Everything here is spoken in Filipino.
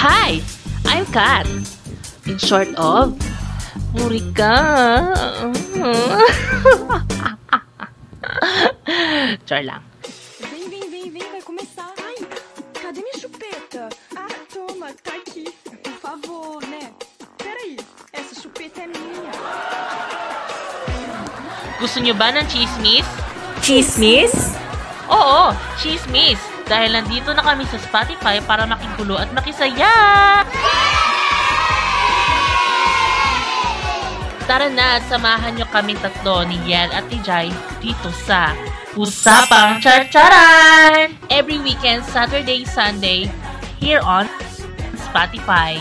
Hi, I'm Kat. In short of, Murika. Char lang. Vem, vem, vem, vem, vai começar. Ai, cadê minha chupeta? Ah, toma, tá aqui. Por favor, né? Peraí, essa chupeta é minha. Gusto nyo ba ng chismis? Chismis? Oo, chismis. Dahil nandito na kami sa Spotify para makigulo at makisaya. Tara na at samahan nyo kaming tatlo ni Yel at ni Jai dito sa Usapang Charcharan! Every weekend, Saturday, Sunday, here on Spotify.